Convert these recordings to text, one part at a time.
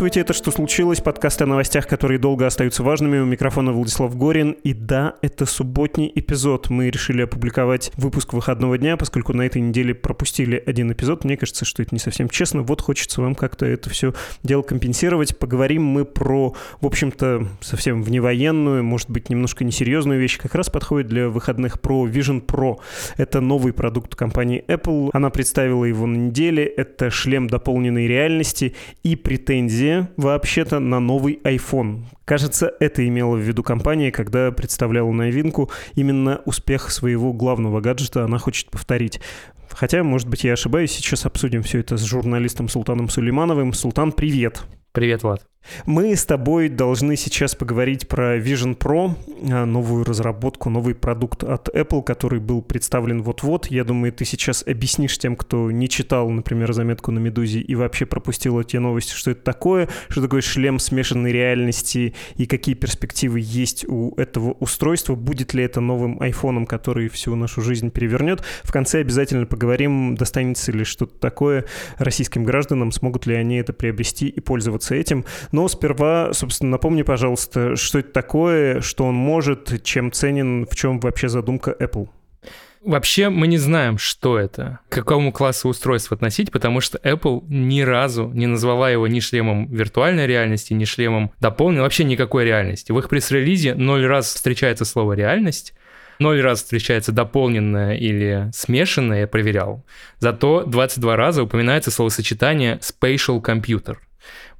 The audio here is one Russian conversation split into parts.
Здравствуйте, это «Что случилось?» Подкаст о новостях, которые долго остаются важными. У микрофона Владислав Горин. И да, это субботний эпизод. Мы решили опубликовать выпуск выходного дня, поскольку на этой неделе пропустили один эпизод. Мне кажется, что это не совсем честно. Вот хочется вам как-то это все дело компенсировать. Поговорим мы про, в общем-то, совсем вневоенную, может быть, немножко несерьезную вещь. Как раз подходит для выходных про Vision Pro. Это новый продукт компании Apple. Она представила его на неделе. Это шлем дополненной реальности и претензия вообще-то на новый iPhone. Кажется, это имела в виду компания, когда представляла новинку. Именно успех своего главного гаджета она хочет повторить. Хотя, может быть, я ошибаюсь. Сейчас обсудим все это с журналистом Султаном Сулеймановым. Султан, привет. Привет, Влад. Мы с тобой должны сейчас поговорить про Vision Pro, а, новую разработку, новый продукт от Apple, который был представлен вот-вот. Я думаю, ты сейчас объяснишь тем, кто не читал, например, заметку на «Медузе» и вообще пропустил эти новости, что это такое, что такое шлем смешанной реальности и какие перспективы есть у этого устройства, будет ли это новым айфоном, который всю нашу жизнь перевернет. В конце обязательно поговорим, достанется ли что-то такое российским гражданам, смогут ли они это приобрести и пользоваться этим. Но сперва, собственно, напомни, пожалуйста, что это такое, что он может, чем ценен, в чем вообще задумка Apple. Вообще мы не знаем, что это, к какому классу устройств относить, потому что Apple ни разу не назвала его ни шлемом виртуальной реальности, ни шлемом дополненной, вообще никакой реальности. В их пресс-релизе ноль раз встречается слово «реальность», ноль раз встречается дополненное или смешанное, я проверял. Зато 22 раза упоминается словосочетание «spatial computer».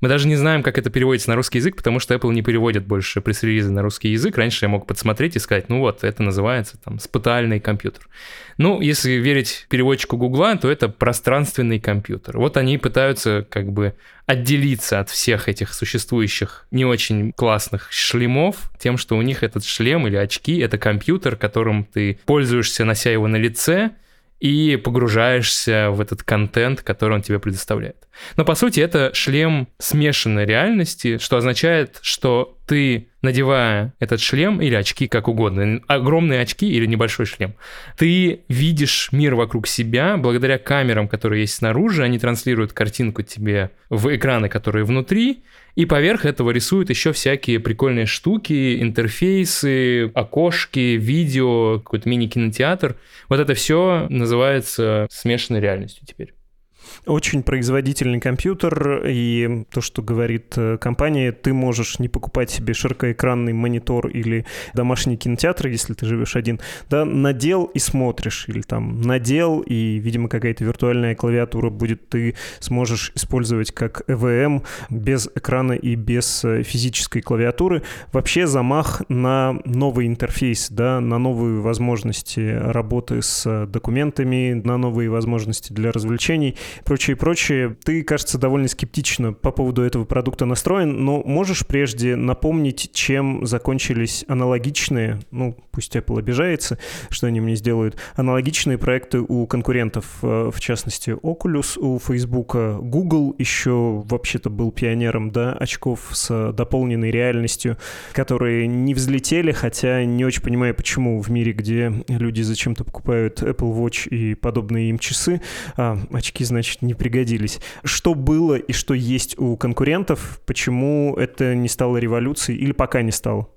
Мы даже не знаем, как это переводится на русский язык, потому что Apple не переводит больше пресс-релизы на русский язык. Раньше я мог подсмотреть и сказать, ну вот, это называется там спытальный компьютер. Ну, если верить переводчику Гугла, то это пространственный компьютер. Вот они пытаются как бы отделиться от всех этих существующих не очень классных шлемов тем, что у них этот шлем или очки — это компьютер, которым ты пользуешься, нося его на лице, и погружаешься в этот контент, который он тебе предоставляет. Но по сути это шлем смешанной реальности, что означает, что ты, надевая этот шлем или очки, как угодно, огромные очки или небольшой шлем, ты видишь мир вокруг себя благодаря камерам, которые есть снаружи, они транслируют картинку тебе в экраны, которые внутри, и поверх этого рисуют еще всякие прикольные штуки, интерфейсы, окошки, видео, какой-то мини-кинотеатр. Вот это все называется смешанной реальностью теперь. Очень производительный компьютер, и то, что говорит э, компания, ты можешь не покупать себе широкоэкранный монитор или домашний кинотеатр, если ты живешь один, да, надел и смотришь, или там надел, и, видимо, какая-то виртуальная клавиатура будет, ты сможешь использовать как EVM без экрана и без э, физической клавиатуры. Вообще замах на новый интерфейс, да, на новые возможности работы с документами, на новые возможности для развлечений прочее, прочее. Ты, кажется, довольно скептично по поводу этого продукта настроен, но можешь прежде напомнить, чем закончились аналогичные, ну, пусть Apple обижается, что они мне сделают, аналогичные проекты у конкурентов, э, в частности, Oculus у Facebook, Google еще вообще-то был пионером, да, очков с дополненной реальностью, которые не взлетели, хотя не очень понимаю, почему в мире, где люди зачем-то покупают Apple Watch и подобные им часы, а очки, значит, значит, не пригодились. Что было и что есть у конкурентов? Почему это не стало революцией или пока не стало?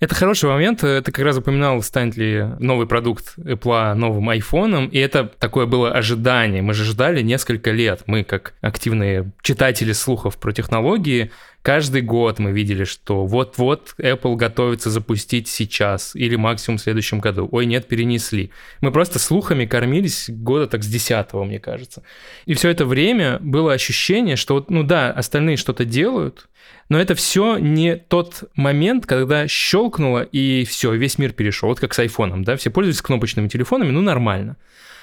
Это хороший момент. Ты как раз упоминал, станет ли новый продукт Apple новым айфоном, и это такое было ожидание. Мы же ждали несколько лет. Мы, как активные читатели слухов про технологии, каждый год мы видели, что вот-вот Apple готовится запустить сейчас или максимум в следующем году. Ой, нет, перенесли. Мы просто слухами кормились года так с десятого, мне кажется. И все это время было ощущение, что вот, ну да, остальные что-то делают, но это все не тот момент, когда щелкнуло и все, весь мир перешел. Вот как с айфоном, да, все пользуются кнопочными телефонами, ну нормально.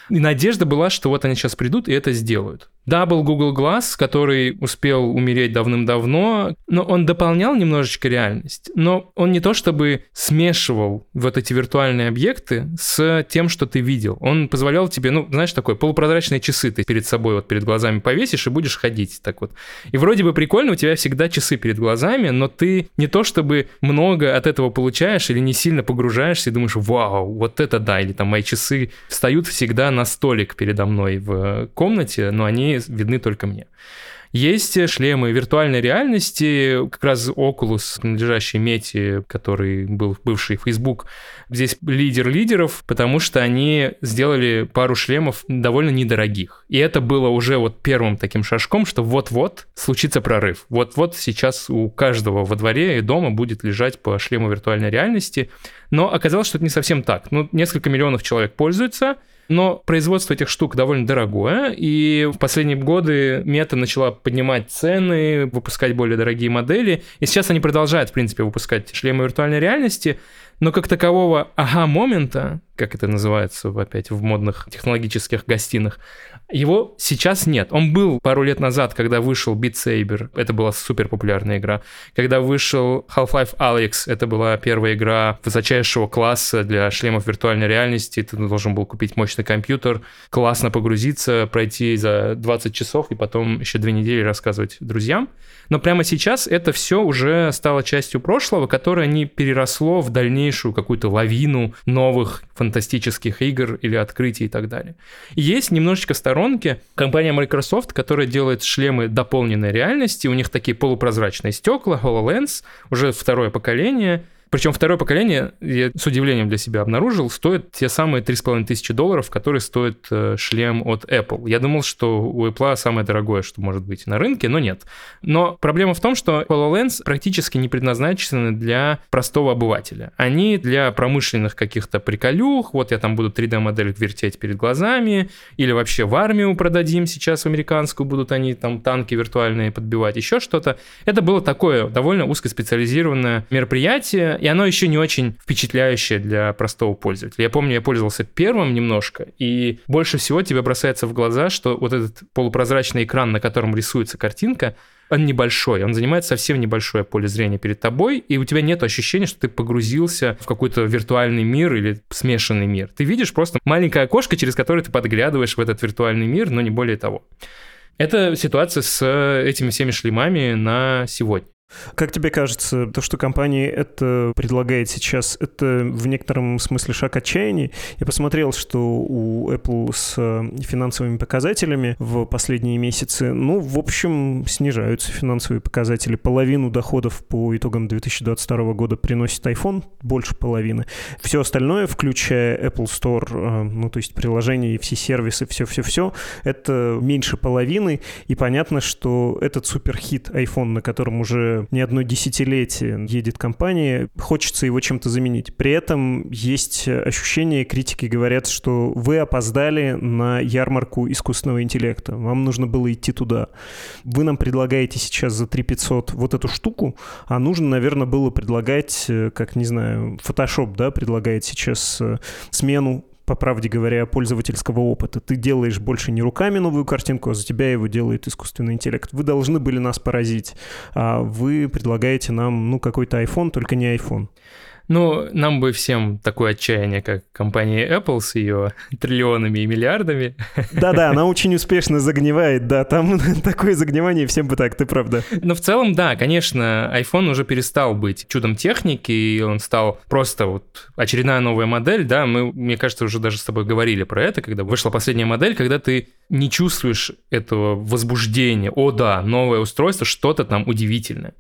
И надежда была, что вот они сейчас придут и это сделают. Да, был Google Glass, который успел умереть давным-давно, но он дополнял немножечко реальность. Но он не то чтобы смешивал вот эти виртуальные объекты с тем, что ты видел. Он позволял тебе, ну, знаешь, такой полупрозрачные часы ты перед собой вот перед глазами повесишь и будешь ходить так вот. И вроде бы прикольно, у тебя всегда часы перед глазами, но ты не то чтобы много от этого получаешь или не сильно погружаешься и думаешь, вау, вот это да, или там мои часы встают всегда на столик передо мной в комнате, но они видны только мне. Есть шлемы виртуальной реальности, как раз Oculus, принадлежащий Мете, который был бывший Facebook, здесь лидер лидеров, потому что они сделали пару шлемов довольно недорогих. И это было уже вот первым таким шажком, что вот-вот случится прорыв. Вот-вот сейчас у каждого во дворе и дома будет лежать по шлему виртуальной реальности. Но оказалось, что это не совсем так. Ну, несколько миллионов человек пользуются, но производство этих штук довольно дорогое, и в последние годы Мета начала поднимать цены, выпускать более дорогие модели, и сейчас они продолжают, в принципе, выпускать шлемы виртуальной реальности, но как такового ага-момента, как это называется опять в модных технологических гостинах, его сейчас нет. Он был пару лет назад, когда вышел Beat Saber, это была супер популярная игра. Когда вышел Half-Life Alyx, это была первая игра высочайшего класса для шлемов виртуальной реальности. Ты должен был купить мощный компьютер, классно погрузиться, пройти за 20 часов и потом еще две недели рассказывать друзьям. Но прямо сейчас это все уже стало частью прошлого, которое не переросло в дальнейшую какую-то лавину новых фантастических игр или открытий и так далее. есть немножечко сторонки компания Microsoft, которая делает шлемы дополненной реальности, у них такие полупрозрачные стекла, HoloLens, уже второе поколение — причем второе поколение, я с удивлением для себя обнаружил, стоит те самые 3,5 тысячи долларов, которые стоит э, шлем от Apple. Я думал, что у Apple самое дорогое, что может быть на рынке, но нет. Но проблема в том, что HoloLens практически не предназначены для простого обывателя. Они для промышленных каких-то приколюх, вот я там буду 3D-модель вертеть перед глазами, или вообще в армию продадим сейчас, в американскую, будут они там танки виртуальные подбивать, еще что-то. Это было такое довольно узкоспециализированное мероприятие, и оно еще не очень впечатляющее для простого пользователя. Я помню, я пользовался первым немножко, и больше всего тебе бросается в глаза, что вот этот полупрозрачный экран, на котором рисуется картинка, он небольшой, он занимает совсем небольшое поле зрения перед тобой, и у тебя нет ощущения, что ты погрузился в какой-то виртуальный мир или смешанный мир. Ты видишь просто маленькое окошко, через которое ты подглядываешь в этот виртуальный мир, но не более того. Это ситуация с этими всеми шлемами на сегодня. Как тебе кажется, то, что компания это предлагает сейчас, это в некотором смысле шаг отчаяния? Я посмотрел, что у Apple с э, финансовыми показателями в последние месяцы, ну, в общем, снижаются финансовые показатели. Половину доходов по итогам 2022 года приносит iPhone, больше половины. Все остальное, включая Apple Store, э, ну, то есть приложения и все сервисы, все-все-все, это меньше половины. И понятно, что этот суперхит iPhone, на котором уже не одно десятилетие едет компания, хочется его чем-то заменить. При этом есть ощущение, критики говорят, что вы опоздали на ярмарку искусственного интеллекта, вам нужно было идти туда. Вы нам предлагаете сейчас за 3 500 вот эту штуку, а нужно, наверное, было предлагать, э, как, не знаю, Photoshop, да, предлагает сейчас э, смену по правде говоря, пользовательского опыта. Ты делаешь больше не руками новую картинку, а за тебя его делает искусственный интеллект. Вы должны были нас поразить, а вы предлагаете нам, ну, какой-то iPhone, только не iPhone. Ну, нам бы всем такое отчаяние, как компания Apple с ее триллионами и миллиардами. Да-да, она очень успешно загнивает, да, там такое загнивание всем бы так, ты правда. Но в целом, да, конечно, iPhone уже перестал быть чудом техники, и он стал просто вот очередная новая модель, да, мы, мне кажется, уже даже с тобой говорили про это, когда вышла последняя модель, когда ты не чувствуешь этого возбуждения, о да, новое устройство, что-то там удивительное.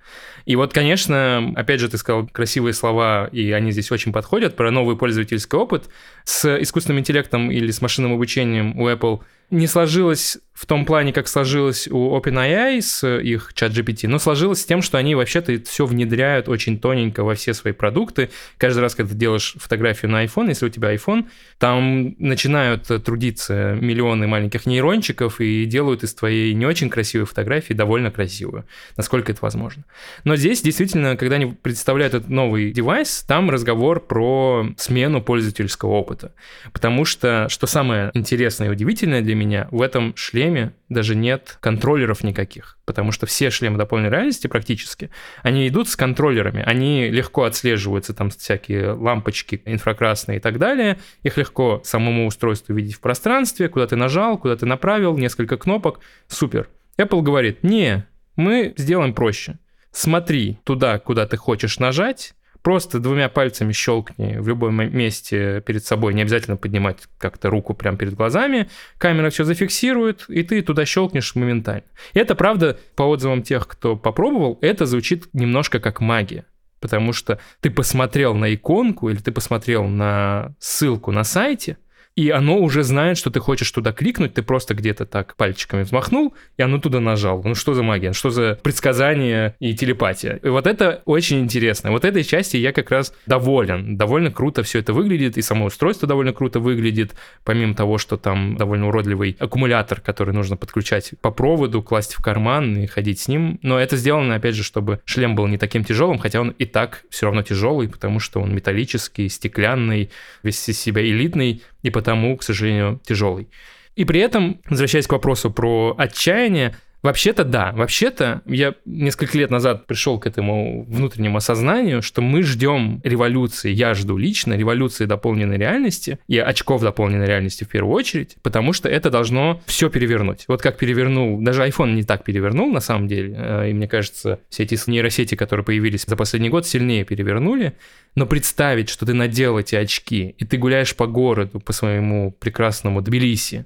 И вот, конечно, опять же, ты сказал красивые слова, и они здесь очень подходят, про новый пользовательский опыт. С искусственным интеллектом или с машинным обучением у Apple не сложилось в том плане, как сложилось у OpenAI с их чат GPT, но сложилось с тем, что они вообще-то все внедряют очень тоненько во все свои продукты. Каждый раз, когда ты делаешь фотографию на iPhone, если у тебя iPhone, там начинают трудиться миллионы маленьких нейрончиков и делают из твоей не очень красивой фотографии довольно красивую, насколько это возможно. Но здесь действительно, когда они представляют этот новый девайс, там разговор про смену пользовательского опыта. Потому что, что самое интересное и удивительное для меня, в этом шлеме даже нет контроллеров никаких, потому что все шлемы дополненной реальности практически, они идут с контроллерами, они легко отслеживаются, там всякие лампочки инфракрасные и так далее, их легко самому устройству видеть в пространстве, куда ты нажал, куда ты направил, несколько кнопок, супер. Apple говорит, не, мы сделаем проще. Смотри туда, куда ты хочешь нажать, просто двумя пальцами щелкни в любом месте перед собой, не обязательно поднимать как-то руку прямо перед глазами, камера все зафиксирует, и ты туда щелкнешь моментально. И это, правда, по отзывам тех, кто попробовал, это звучит немножко как магия. Потому что ты посмотрел на иконку или ты посмотрел на ссылку на сайте, и оно уже знает, что ты хочешь туда кликнуть, ты просто где-то так пальчиками взмахнул, и оно туда нажал. Ну что за магия, что за предсказание и телепатия. И вот это очень интересно. Вот этой части я как раз доволен. Довольно круто все это выглядит, и само устройство довольно круто выглядит, помимо того, что там довольно уродливый аккумулятор, который нужно подключать по проводу, класть в карман и ходить с ним. Но это сделано, опять же, чтобы шлем был не таким тяжелым, хотя он и так все равно тяжелый, потому что он металлический, стеклянный, весь из себя элитный, и потому, к сожалению, тяжелый. И при этом, возвращаясь к вопросу про отчаяние, Вообще-то да, вообще-то я несколько лет назад пришел к этому внутреннему осознанию, что мы ждем революции, я жду лично революции дополненной реальности и очков дополненной реальности в первую очередь, потому что это должно все перевернуть. Вот как перевернул, даже iPhone не так перевернул на самом деле, э, и мне кажется, все эти нейросети, которые появились за последний год, сильнее перевернули, но представить, что ты надел эти очки, и ты гуляешь по городу, по своему прекрасному Тбилиси,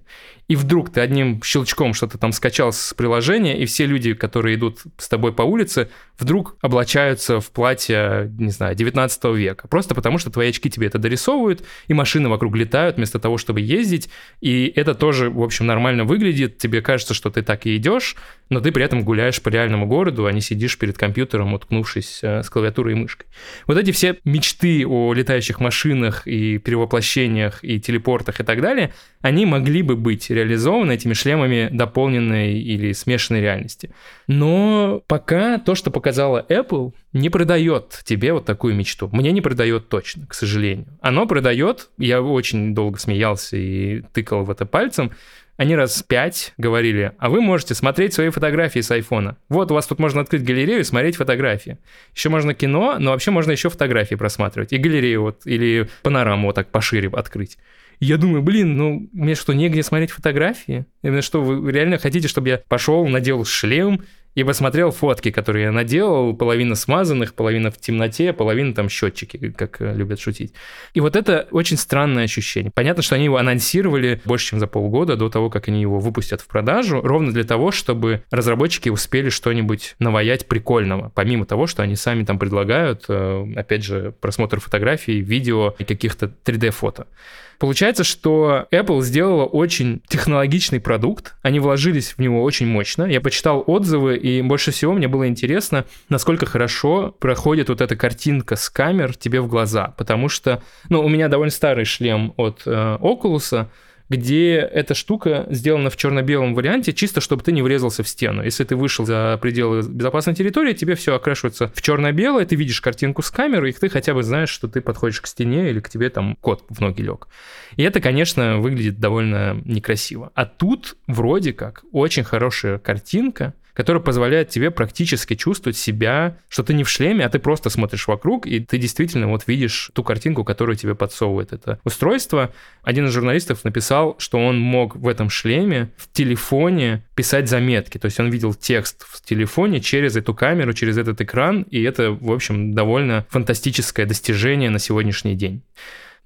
и вдруг ты одним щелчком что-то там скачал с приложения, и все люди, которые идут с тобой по улице, вдруг облачаются в платье, не знаю, 19 века. Просто потому, что твои очки тебе это дорисовывают, и машины вокруг летают вместо того, чтобы ездить, и это тоже, в общем, нормально выглядит. Тебе кажется, что ты так и идешь, но ты при этом гуляешь по реальному городу, а не сидишь перед компьютером, уткнувшись э, с клавиатурой и мышкой. Вот эти все мечты о летающих машинах и перевоплощениях и телепортах и так далее, они могли бы быть реализованы этими шлемами дополненной или смешанной реальности. Но пока то, что показала Apple, не продает тебе вот такую мечту. Мне не продает точно, к сожалению. Оно продает, я очень долго смеялся и тыкал в это пальцем, они раз пять говорили, а вы можете смотреть свои фотографии с айфона. Вот у вас тут можно открыть галерею и смотреть фотографии. Еще можно кино, но вообще можно еще фотографии просматривать. И галерею вот, или панораму вот так пошире открыть. Я думаю, блин, ну мне что, негде смотреть фотографии? Именно что, вы реально хотите, чтобы я пошел, надел шлем, и посмотрел фотки, которые я наделал, половина смазанных, половина в темноте, половина там счетчики, как э, любят шутить. И вот это очень странное ощущение. Понятно, что они его анонсировали больше, чем за полгода до того, как они его выпустят в продажу, ровно для того, чтобы разработчики успели что-нибудь наваять прикольного, помимо того, что они сами там предлагают, э, опять же, просмотр фотографий, видео и каких-то 3D-фото. Получается, что Apple сделала очень технологичный продукт, они вложились в него очень мощно. Я почитал отзывы, и больше всего мне было интересно, насколько хорошо проходит вот эта картинка с камер тебе в глаза, потому что, ну, у меня довольно старый шлем от э, Oculus, где эта штука сделана в черно-белом варианте, чисто чтобы ты не врезался в стену. Если ты вышел за пределы безопасной территории, тебе все окрашивается в черно-белое, ты видишь картинку с камеры, и ты хотя бы знаешь, что ты подходишь к стене или к тебе там кот в ноги лег. И это, конечно, выглядит довольно некрасиво. А тут вроде как очень хорошая картинка, которая позволяет тебе практически чувствовать себя, что ты не в шлеме, а ты просто смотришь вокруг, и ты действительно вот видишь ту картинку, которую тебе подсовывает это устройство. Один из журналистов написал, что он мог в этом шлеме в телефоне писать заметки, то есть он видел текст в телефоне через эту камеру, через этот экран, и это, в общем, довольно фантастическое достижение на сегодняшний день.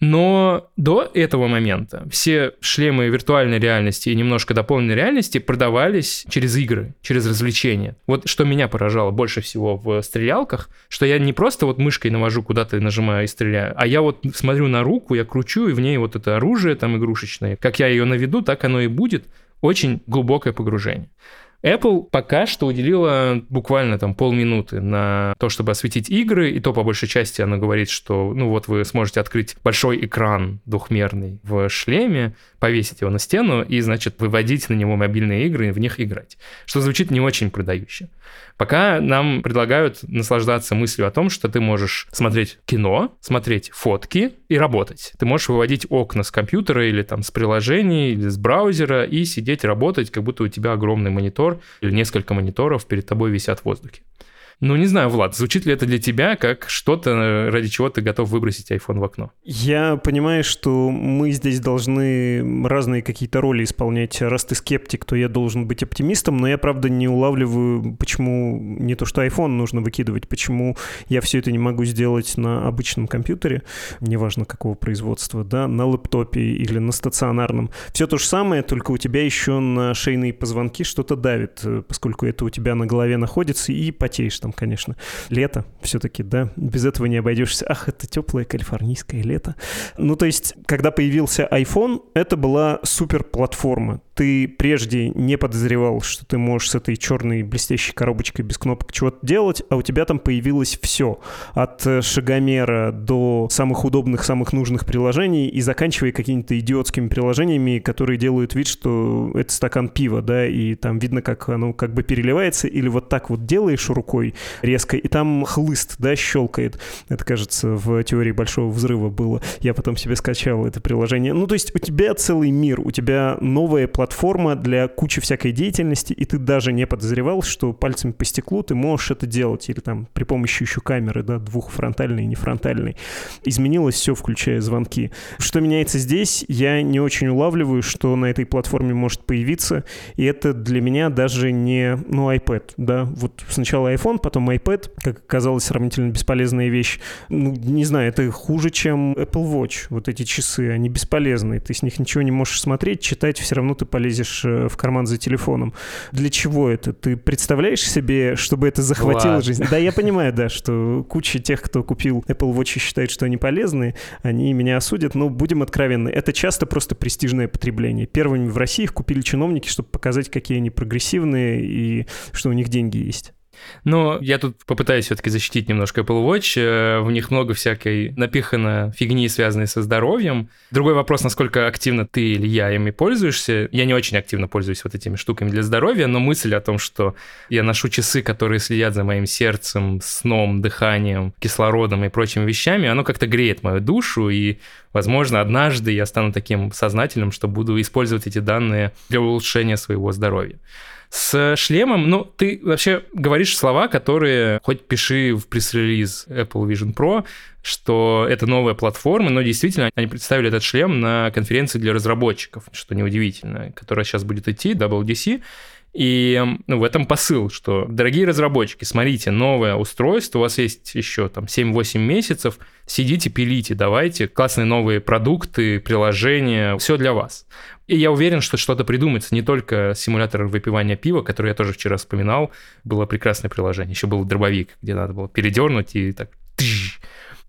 Но до этого момента все шлемы виртуальной реальности и немножко дополненной реальности продавались через игры, через развлечения. Вот что меня поражало больше всего в стрелялках, что я не просто вот мышкой навожу куда-то нажимаю и стреляю, а я вот смотрю на руку, я кручу, и в ней вот это оружие там игрушечное. Как я ее наведу, так оно и будет. Очень глубокое погружение. Apple пока что уделила буквально там полминуты на то, чтобы осветить игры, и то по большей части она говорит, что ну вот вы сможете открыть большой экран двухмерный в шлеме, повесить его на стену и, значит, выводить на него мобильные игры и в них играть. Что звучит не очень продающе. Пока нам предлагают наслаждаться мыслью о том, что ты можешь смотреть кино, смотреть фотки и работать. Ты можешь выводить окна с компьютера или там с приложений, или с браузера и сидеть работать, как будто у тебя огромный монитор или несколько мониторов перед тобой висят в воздухе. Ну, не знаю, Влад, звучит ли это для тебя как что-то, ради чего ты готов выбросить iPhone в окно? Я понимаю, что мы здесь должны разные какие-то роли исполнять. Раз ты скептик, то я должен быть оптимистом, но я, правда, не улавливаю, почему не то, что iPhone нужно выкидывать, почему я все это не могу сделать на обычном компьютере, неважно какого производства, да, на лэптопе или на стационарном. Все то же самое, только у тебя еще на шейные позвонки что-то давит, э, поскольку это у тебя на голове находится, и потеешь там, конечно. Лето все-таки, да, без этого не обойдешься. Ах, это теплое калифорнийское лето. Ну, то есть, когда появился iPhone, это была супер платформа ты прежде не подозревал, что ты можешь с этой черной блестящей коробочкой без кнопок чего-то делать, а у тебя там появилось все. От э, шагомера до самых удобных, самых нужных приложений и заканчивая какими-то идиотскими приложениями, которые делают вид, что это стакан пива, да, и там видно, как оно как бы переливается, или вот так вот делаешь рукой резко, и там хлыст, да, щелкает. Это, кажется, в теории Большого Взрыва было. Я потом себе скачал это приложение. Ну, то есть у тебя целый мир, у тебя новая платформа, платформа для кучи всякой деятельности, и ты даже не подозревал, что пальцами по стеклу ты можешь это делать, или там при помощи еще камеры, да, двухфронтальной и нефронтальной. Изменилось все, включая звонки. Что меняется здесь, я не очень улавливаю, что на этой платформе может появиться, и это для меня даже не, ну, iPad, да, вот сначала iPhone, потом iPad, как оказалось, сравнительно бесполезная вещь. Ну, не знаю, это хуже, чем Apple Watch, вот эти часы, они бесполезные, ты с них ничего не можешь смотреть, читать, все равно ты полезешь э, в карман за телефоном. Для чего это? Ты представляешь себе, чтобы это захватило Влад. жизнь? Да, я понимаю, да, что куча тех, кто купил Apple Watch и считает, что они полезны, они меня осудят, но будем откровенны. Это часто просто престижное потребление. Первыми в России их купили чиновники, чтобы показать, какие они прогрессивные и что у них деньги есть. Но я тут попытаюсь все-таки защитить немножко Apple Watch. Э, в них много всякой напихано фигни, связанной со здоровьем. Другой вопрос, насколько активно ты или я ими пользуешься. Я не очень активно пользуюсь вот этими штуками для здоровья, но мысль о том, что я ношу часы, которые следят за моим сердцем, сном, дыханием, кислородом и прочими вещами, оно как-то греет мою душу, и, возможно, однажды я стану таким сознательным, что буду использовать эти данные для улучшения своего здоровья. С шлемом, ну, ты вообще говоришь слова, которые, хоть пиши в пресс-релиз Apple Vision Pro, что это новая платформа, но действительно они представили этот шлем на конференции для разработчиков, что неудивительно, которая сейчас будет идти, WDC, и ну, в этом посыл, что, дорогие разработчики, смотрите, новое устройство, у вас есть еще там 7-8 месяцев, сидите, пилите, давайте, классные новые продукты, приложения, все для вас. И я уверен, что что-то придумается, не только симулятор выпивания пива, который я тоже вчера вспоминал, было прекрасное приложение, еще был дробовик, где надо было передернуть и так...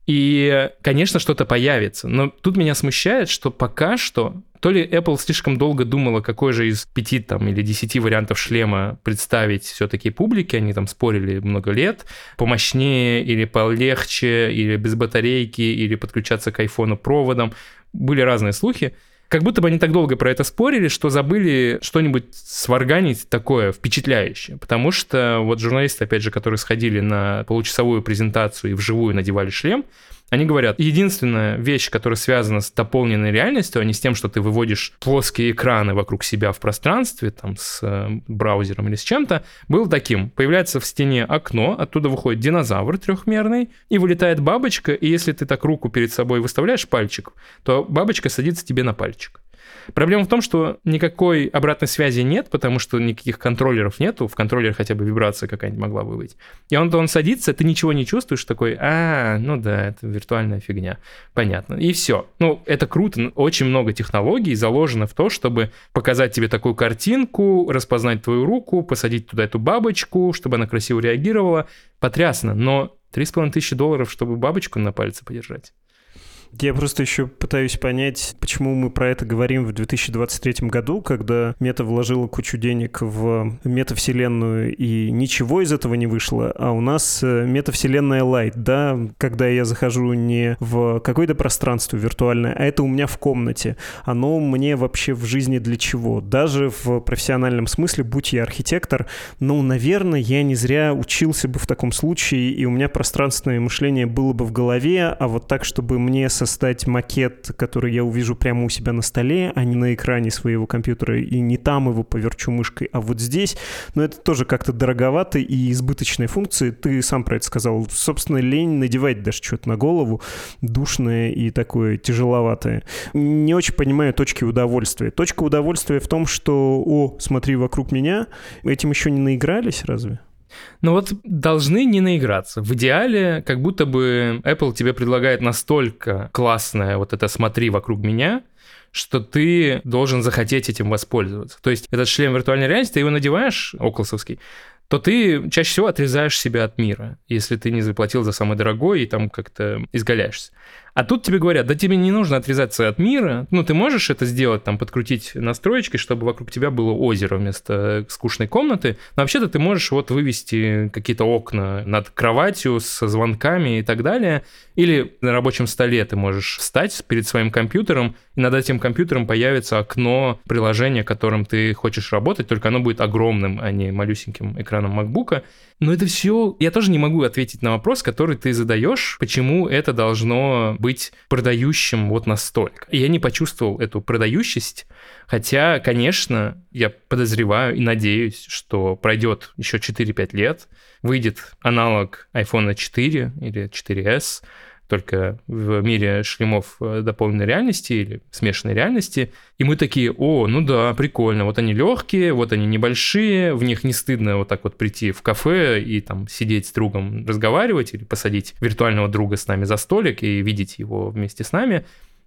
И, конечно, что-то появится. Но тут меня смущает, что пока что то ли Apple слишком долго думала, какой же из пяти там, или десяти вариантов шлема представить все-таки публике, они там спорили много лет, помощнее или полегче, или без батарейки, или подключаться к айфону проводом. Были разные слухи. Как будто бы они так долго про это спорили, что забыли что-нибудь сварганить такое впечатляющее. Потому что вот журналисты, опять же, которые сходили на получасовую презентацию и вживую надевали шлем, они говорят, единственная вещь, которая связана с дополненной реальностью, а не с тем, что ты выводишь плоские экраны вокруг себя в пространстве, там, с э, браузером или с чем-то, был таким. Появляется в стене окно, оттуда выходит динозавр трехмерный, и вылетает бабочка, и если ты так руку перед собой выставляешь пальчик, то бабочка садится тебе на пальчик. Проблема в том, что никакой обратной связи нет, потому что никаких контроллеров нету, в контроллере хотя бы вибрация какая-нибудь могла бы быть. И он, он садится, ты ничего не чувствуешь, такой, а, ну да, это виртуальная фигня, понятно. И все. Ну, это круто, очень много технологий заложено в то, чтобы показать тебе такую картинку, распознать твою руку, посадить туда эту бабочку, чтобы она красиво реагировала. Потрясно, но 3,5 тысячи долларов, чтобы бабочку на пальце подержать. Я просто еще пытаюсь понять, почему мы про это говорим в 2023 году, когда мета вложила кучу денег в метавселенную, и ничего из этого не вышло, а у нас э, метавселенная Light, да, когда я захожу не в какое-то пространство виртуальное, а это у меня в комнате. Оно мне вообще в жизни для чего? Даже в профессиональном смысле, будь я архитектор, ну, наверное, я не зря учился бы в таком случае, и у меня пространственное мышление было бы в голове, а вот так, чтобы мне создать макет, который я увижу прямо у себя на столе, а не на экране своего компьютера, и не там его поверчу мышкой, а вот здесь. Но это тоже как-то дороговато и избыточные функции. Ты сам про это сказал. Собственно, лень надевать даже что-то на голову, душное и такое тяжеловатое. Не очень понимаю точки удовольствия. Точка удовольствия в том, что, о, смотри вокруг меня, этим еще не наигрались разве? Ну вот должны не наиграться. В идеале, как будто бы Apple тебе предлагает настолько классное вот это «смотри вокруг меня», что ты должен захотеть этим воспользоваться. То есть этот шлем виртуальной реальности, ты его надеваешь, окласовский, то ты чаще всего отрезаешь себя от мира, если ты не заплатил за самый дорогой и там как-то изгаляешься. А тут тебе говорят, да тебе не нужно отрезаться от мира, ну ты можешь это сделать, там подкрутить настроечкой, чтобы вокруг тебя было озеро вместо скучной комнаты, но вообще-то ты можешь вот вывести какие-то окна над кроватью со звонками и так далее, или на рабочем столе ты можешь встать перед своим компьютером, и над этим компьютером появится окно приложения, которым ты хочешь работать, только оно будет огромным, а не малюсеньким экраном MacBook. Но это все... Я тоже не могу ответить на вопрос, который ты задаешь, почему это должно быть продающим вот настолько. Я не почувствовал эту продающесть, хотя, конечно, я подозреваю и надеюсь, что пройдет еще 4-5 лет, выйдет аналог iPhone 4 или 4S, только в мире шлемов э, дополненной реальности или смешанной реальности. И мы такие, о, ну да, прикольно, вот они легкие, вот они небольшие, в них не стыдно вот так вот прийти в кафе и там сидеть с другом, разговаривать или посадить виртуального друга с нами за столик и видеть его вместе с нами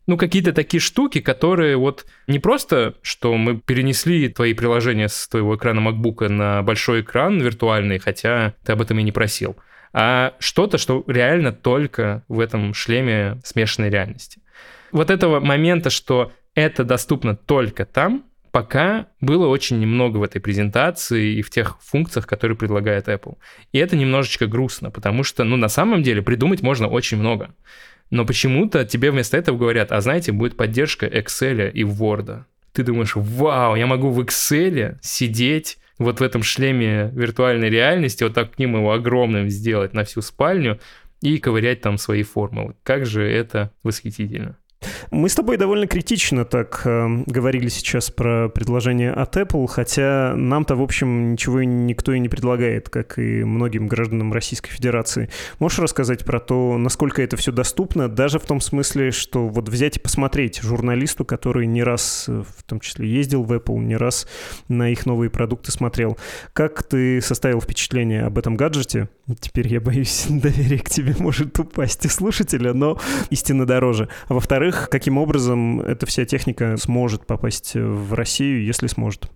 ну, какие-то такие штуки, которые вот не просто, что мы перенесли твои приложения с твоего экрана MacBook на большой экран виртуальный, хотя ты об этом и не просил, а что-то, что реально только в этом шлеме смешанной реальности. Вот этого момента, что это доступно только там, пока было очень немного в этой презентации и в тех функциях, которые предлагает Apple. И это немножечко грустно, потому что, ну, на самом деле придумать можно очень много. Но почему-то тебе вместо этого говорят, а знаете, будет поддержка Excel и Word. Ты думаешь, вау, я могу в Excel сидеть вот в этом шлеме виртуальной реальности, вот так к ним его огромным сделать на всю спальню и ковырять там свои формулы. Как же это восхитительно. Мы с тобой довольно критично так э, говорили сейчас про предложение от Apple, хотя нам-то, в общем, ничего никто и не предлагает, как и многим гражданам Российской Федерации. Можешь рассказать про то, насколько это все доступно, даже в том смысле, что вот взять и посмотреть журналисту, который не раз, э, в том числе, ездил в Apple, не раз на их новые продукты смотрел. Как ты составил впечатление об этом гаджете? Теперь я боюсь, доверие к тебе может упасть у слушателя, но истинно дороже. А во-вторых, во-вторых, каким образом эта вся техника сможет попасть в Россию, если сможет?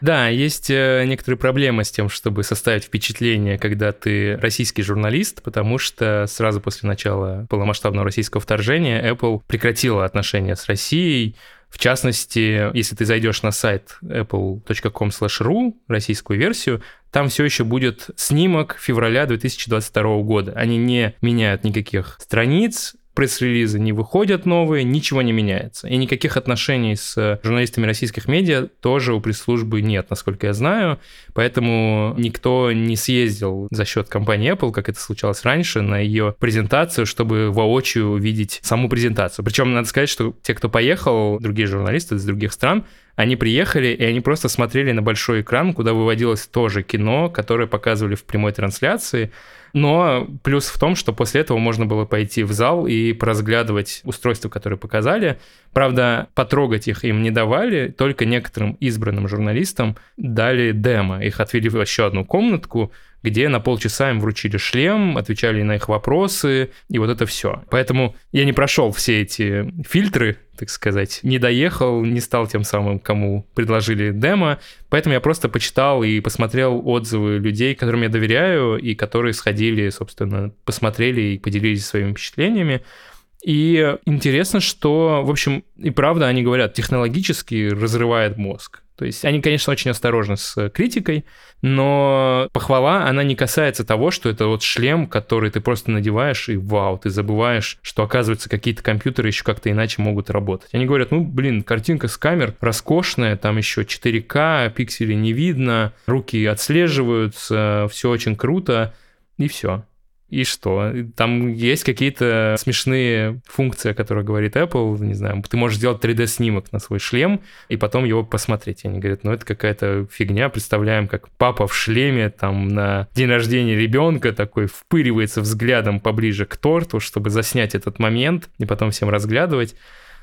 Да, есть э, некоторые проблемы с тем, чтобы составить впечатление, когда ты российский журналист, потому что сразу после начала полномасштабного российского вторжения Apple прекратила отношения с Россией. В частности, если ты зайдешь на сайт apple.com/ru, российскую версию, там все еще будет снимок февраля 2022 года. Они не меняют никаких страниц, пресс-релизы не выходят новые, ничего не меняется. И никаких отношений с журналистами российских медиа тоже у пресс-службы нет, насколько я знаю. Поэтому никто не съездил за счет компании Apple, как это случалось раньше, на ее презентацию, чтобы воочию увидеть саму презентацию. Причем надо сказать, что те, кто поехал, другие журналисты из других стран, они приехали, и они просто смотрели на большой экран, куда выводилось тоже кино, которое показывали в прямой трансляции. Но плюс в том, что после этого можно было пойти в зал и поразглядывать устройства, которые показали. Правда, потрогать их им не давали, только некоторым избранным журналистам дали демо. Их отвели в еще одну комнатку, где на полчаса им вручили шлем, отвечали на их вопросы, и вот это все. Поэтому я не прошел все эти фильтры, так сказать, не доехал, не стал тем самым, кому предложили демо, поэтому я просто почитал и посмотрел отзывы людей, которым я доверяю, и которые сходили, собственно, посмотрели и поделились своими впечатлениями. И интересно, что, в общем, и правда они говорят, технологически разрывает мозг. То есть они, конечно, очень осторожны с критикой, но похвала, она не касается того, что это вот шлем, который ты просто надеваешь, и вау, ты забываешь, что, оказывается, какие-то компьютеры еще как-то иначе могут работать. Они говорят, ну, блин, картинка с камер роскошная, там еще 4К, пикселей не видно, руки отслеживаются, все очень круто, и все. И что? Там есть какие-то смешные функции, о которых говорит Apple. Не знаю, ты можешь сделать 3D-снимок на свой шлем и потом его посмотреть. Они говорят, ну это какая-то фигня. Представляем, как папа в шлеме там на день рождения ребенка такой впыривается взглядом поближе к торту, чтобы заснять этот момент и потом всем разглядывать.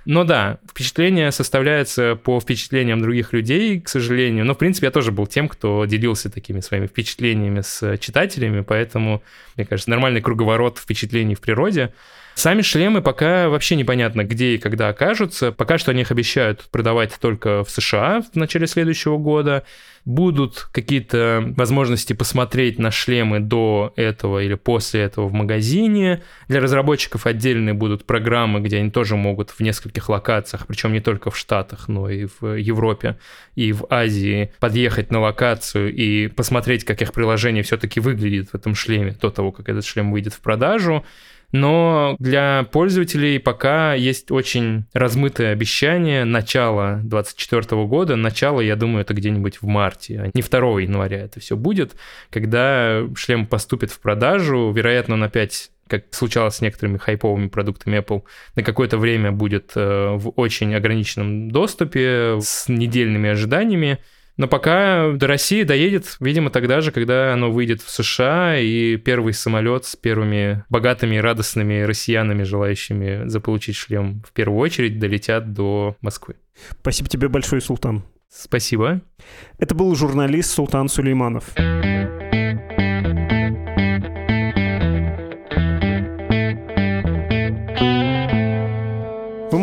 Но да, впечатление составляется по впечатлениям других людей, к сожалению. Но, в принципе, я тоже был тем, кто делился такими своими впечатлениями с читателями, поэтому, мне кажется, нормальный круговорот впечатлений в природе. Сами шлемы пока вообще непонятно, где и когда окажутся. Пока что они их обещают продавать только в США в начале следующего года. Будут какие-то возможности посмотреть на шлемы до этого или после этого в магазине. Для разработчиков отдельные будут программы, где они тоже могут в нескольких локациях, причем не только в Штатах, но и в Европе и в Азии, подъехать на локацию и посмотреть, как их приложение все-таки выглядит в этом шлеме до того, как этот шлем выйдет в продажу но для пользователей пока есть очень размытое обещание начала 2024 года. Начало, я думаю, это где-нибудь в марте, а не 2 января это все будет, когда шлем поступит в продажу, вероятно, он опять как случалось с некоторыми хайповыми продуктами Apple, на какое-то время будет э, в очень ограниченном доступе с недельными ожиданиями. Но пока до России доедет, видимо, тогда же, когда оно выйдет в США, и первый самолет с первыми богатыми и радостными россиянами, желающими заполучить шлем, в первую очередь долетят до Москвы. Спасибо тебе большое, Султан. Спасибо. Это был журналист Султан Сулейманов. Вы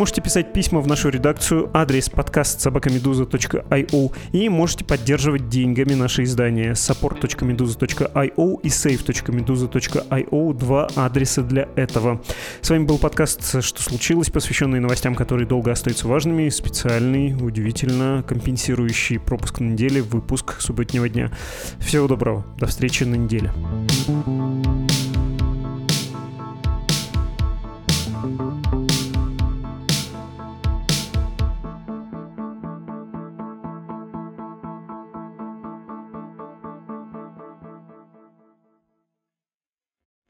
можете писать письма в нашу редакцию, адрес подкаст собакамедуза.io и можете поддерживать деньгами наше издание support.meduza.io и save.meduza.io два адреса для этого. С вами был подкаст «Что случилось?», посвященный новостям, которые долго остаются важными, специальный, удивительно компенсирующий пропуск на неделе выпуск субботнего дня. Всего доброго, до встречи на неделе. thank you